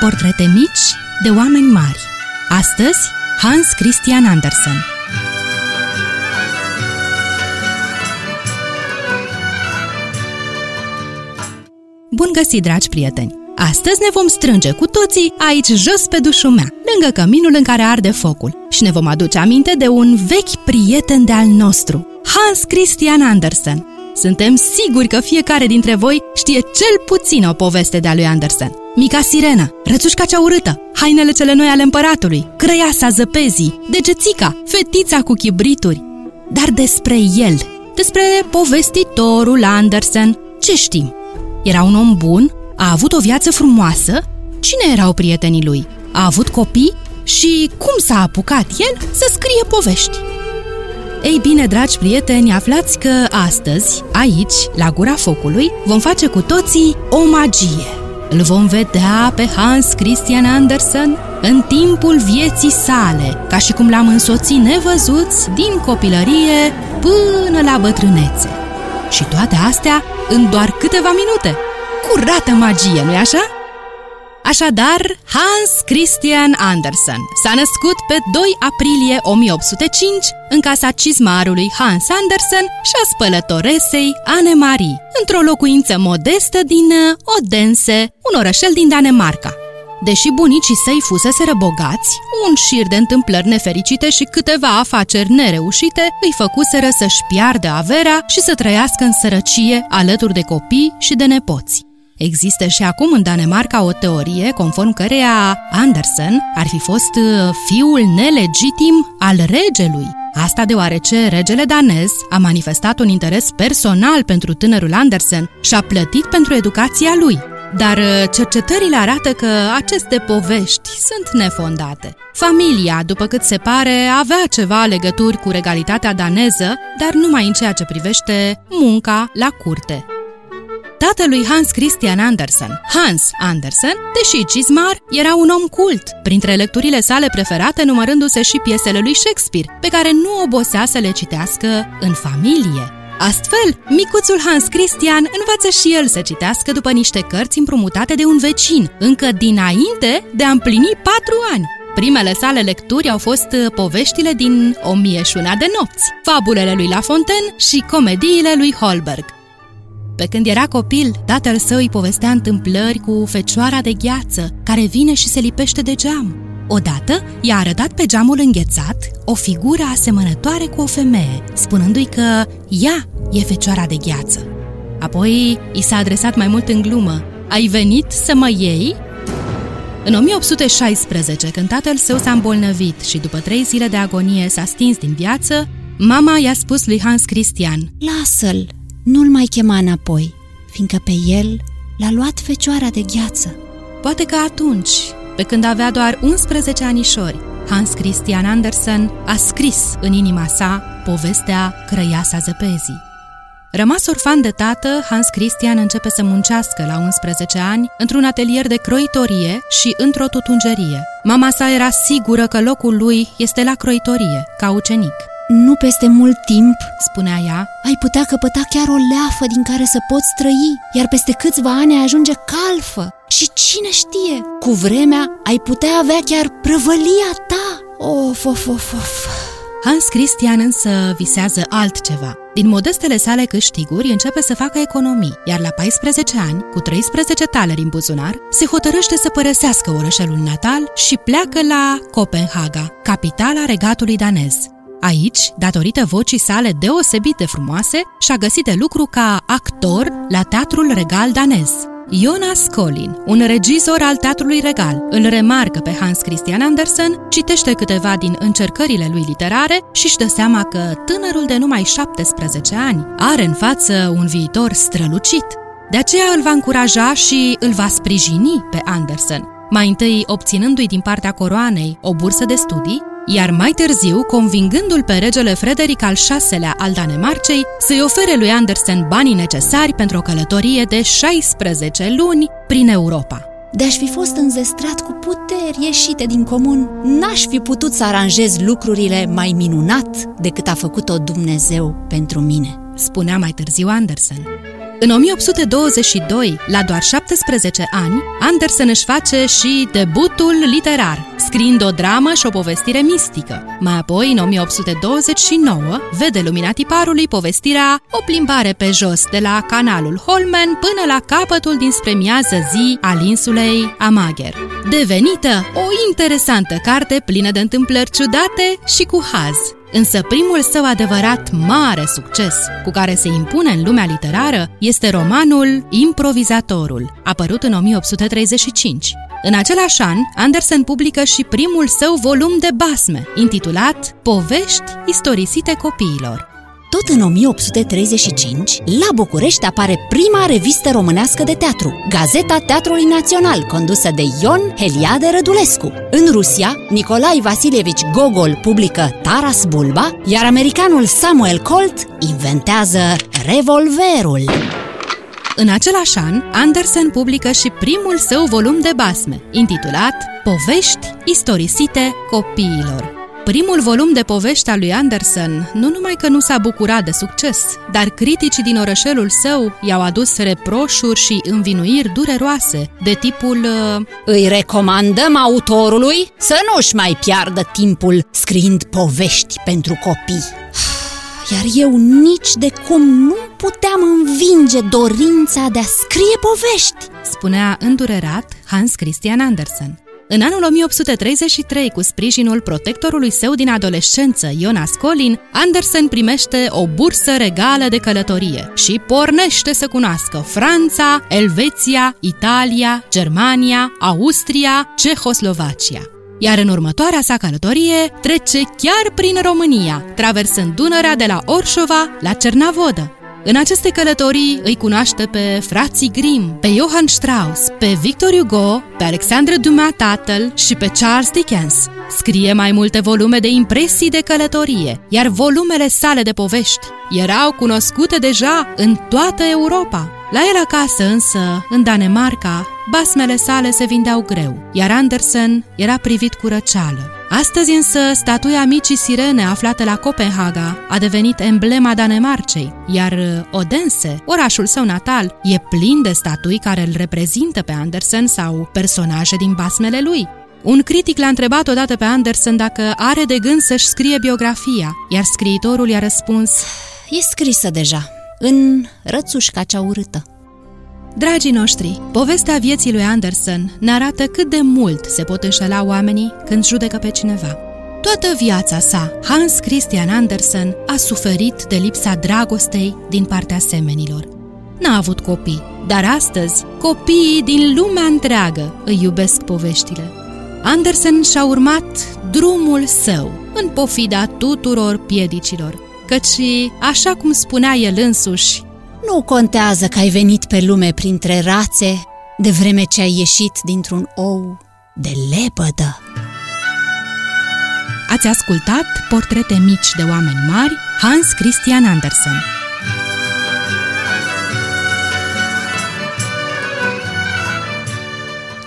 Portrete mici de oameni mari. Astăzi, Hans Christian Andersen. Bun găsit, dragi prieteni! Astăzi ne vom strânge cu toții aici jos pe dușumea, lângă căminul în care arde focul și ne vom aduce aminte de un vechi prieten de al nostru, Hans Christian Andersen. Suntem siguri că fiecare dintre voi știe cel puțin o poveste de-a lui Andersen. Mica sirenă, rățușca cea urâtă, hainele cele noi ale împăratului, crăiasa zăpezii, degețica, fetița cu chibrituri. Dar despre el, despre povestitorul Andersen, ce știm? Era un om bun? A avut o viață frumoasă? Cine erau prietenii lui? A avut copii? Și cum s-a apucat el să scrie povești? Ei bine, dragi prieteni, aflați că astăzi, aici, la gura focului, vom face cu toții o magie. Îl vom vedea pe Hans Christian Andersen în timpul vieții sale, ca și cum l-am însoțit nevăzuți din copilărie până la bătrânețe. Și toate astea în doar câteva minute. Curată magie, nu-i așa? Așadar, Hans Christian Andersen s-a născut pe 2 aprilie 1805 în casa cizmarului Hans Andersen și a spălătoresei Anne-Marie, într-o locuință modestă din Odense, un orășel din Danemarca. Deși bunicii săi fuseseră bogați, un șir de întâmplări nefericite și câteva afaceri nereușite îi făcuseră să-și piardă averea și să trăiască în sărăcie alături de copii și de nepoți. Există și acum în Danemarca o teorie conform căreia Andersen ar fi fost uh, fiul nelegitim al regelui. Asta deoarece regele danez a manifestat un interes personal pentru tânărul Andersen și a plătit pentru educația lui. Dar uh, cercetările arată că aceste povești sunt nefondate. Familia, după cât se pare, avea ceva legături cu regalitatea daneză, dar numai în ceea ce privește munca la curte tatălui Hans Christian Andersen. Hans Andersen, deși cizmar, era un om cult, printre lecturile sale preferate numărându-se și piesele lui Shakespeare, pe care nu obosea să le citească în familie. Astfel, micuțul Hans Christian învață și el să citească după niște cărți împrumutate de un vecin, încă dinainte de a împlini patru ani. Primele sale lecturi au fost uh, poveștile din O mie și una de nopți, fabulele lui La Fontaine și comediile lui Holberg. Pe când era copil, tatăl său îi povestea întâmplări cu fecioara de gheață, care vine și se lipește de geam. Odată, i-a arătat pe geamul înghețat o figură asemănătoare cu o femeie, spunându-i că ea e fecioara de gheață. Apoi i s-a adresat mai mult în glumă. Ai venit să mă iei? În 1816, când tatăl său s-a îmbolnăvit și după trei zile de agonie s-a stins din viață, mama i-a spus lui Hans Christian Lasă-l, nu-l mai chema înapoi, fiindcă pe el l-a luat fecioara de gheață. Poate că atunci, pe când avea doar 11 anișori, Hans Christian Andersen a scris în inima sa povestea Crăiasa zăpezii. Rămas orfan de tată, Hans Christian începe să muncească la 11 ani într-un atelier de croitorie și într-o tutungerie. Mama sa era sigură că locul lui este la croitorie, ca ucenic. Nu peste mult timp, spunea ea, ai putea căpăta chiar o leafă din care să poți trăi, iar peste câțiva ani ai ajunge calfă. Și cine știe, cu vremea ai putea avea chiar prăvălia ta. Of, of, of, of. Hans Christian însă visează altceva. Din modestele sale câștiguri începe să facă economii, iar la 14 ani, cu 13 taleri în buzunar, se hotărăște să părăsească orășelul natal și pleacă la Copenhaga, capitala regatului danez. Aici, datorită vocii sale deosebit de frumoase, și-a găsit de lucru ca actor la Teatrul Regal danez. Jonas Collin, un regizor al Teatrului Regal, îl remarcă pe Hans Christian Andersen, citește câteva din încercările lui literare și își dă seama că tânărul de numai 17 ani are în față un viitor strălucit. De aceea îl va încuraja și îl va sprijini pe Andersen, mai întâi obținându-i din partea coroanei o bursă de studii, iar mai târziu convingându-l pe regele Frederic al VI-lea al Danemarcei să-i ofere lui Andersen banii necesari pentru o călătorie de 16 luni prin Europa. De-aș fi fost înzestrat cu puteri ieșite din comun, n-aș fi putut să aranjez lucrurile mai minunat decât a făcut-o Dumnezeu pentru mine, spunea mai târziu Andersen. În 1822, la doar 17 ani, Andersen își face și debutul literar, scriind o dramă și o povestire mistică. Mai apoi, în 1829, vede lumina tiparului povestirea O plimbare pe jos de la canalul Holmen până la capătul dinspre miază zi al insulei Amager. Devenită o interesantă carte plină de întâmplări ciudate și cu haz. Însă primul său adevărat mare succes, cu care se impune în lumea literară, este romanul Improvizatorul, apărut în 1835. În același an, Andersen publică și primul său volum de basme, intitulat Povești istorisite copiilor. Tot în 1835, la București apare prima revistă românească de teatru, Gazeta Teatrului Național, condusă de Ion Heliade Rădulescu. În Rusia, Nicolai Vasilievici Gogol publică Taras Bulba, iar americanul Samuel Colt inventează revolverul. În același an, Andersen publică și primul său volum de basme, intitulat Povești istorisite copiilor. Primul volum de povești al lui Anderson nu numai că nu s-a bucurat de succes, dar criticii din orășelul său i-au adus reproșuri și învinuiri dureroase, de tipul uh, Îi recomandăm autorului să nu-și mai piardă timpul scriind povești pentru copii. Iar eu nici de cum nu puteam învinge dorința de a scrie povești, spunea îndurerat Hans Christian Andersen. În anul 1833, cu sprijinul protectorului său din adolescență, Jonas Collin, Andersen primește o bursă regală de călătorie și pornește să cunoască Franța, Elveția, Italia, Germania, Austria, Cehoslovacia iar în următoarea sa călătorie trece chiar prin România, traversând Dunărea de la Orșova la Cernavodă. În aceste călătorii îi cunoaște pe frații Grimm, pe Johann Strauss, pe Victor Hugo, pe Alexandre Dumas tatăl și pe Charles Dickens. Scrie mai multe volume de impresii de călătorie, iar volumele sale de povești erau cunoscute deja în toată Europa. La el acasă însă, în Danemarca, basmele sale se vindeau greu, iar Andersen era privit cu răceală. Astăzi însă, statuia micii sirene aflată la Copenhaga a devenit emblema Danemarcei, iar uh, Odense, orașul său natal, e plin de statui care îl reprezintă pe Andersen sau personaje din basmele lui. Un critic l-a întrebat odată pe Andersen dacă are de gând să-și scrie biografia, iar scriitorul i-a răspuns E scrisă deja, în rățușca cea urâtă. Dragii noștri, povestea vieții lui Anderson ne arată cât de mult se pot înșela oamenii când judecă pe cineva. Toată viața sa, Hans Christian Andersen a suferit de lipsa dragostei din partea semenilor. N-a avut copii, dar astăzi copiii din lumea întreagă îi iubesc poveștile. Andersen și-a urmat drumul său, în pofida tuturor piedicilor, căci, așa cum spunea el însuși, nu contează că ai venit pe lume printre rațe, de vreme ce ai ieșit dintr-un ou de lepădă. Ați ascultat Portrete mici de oameni mari, Hans Christian Andersen.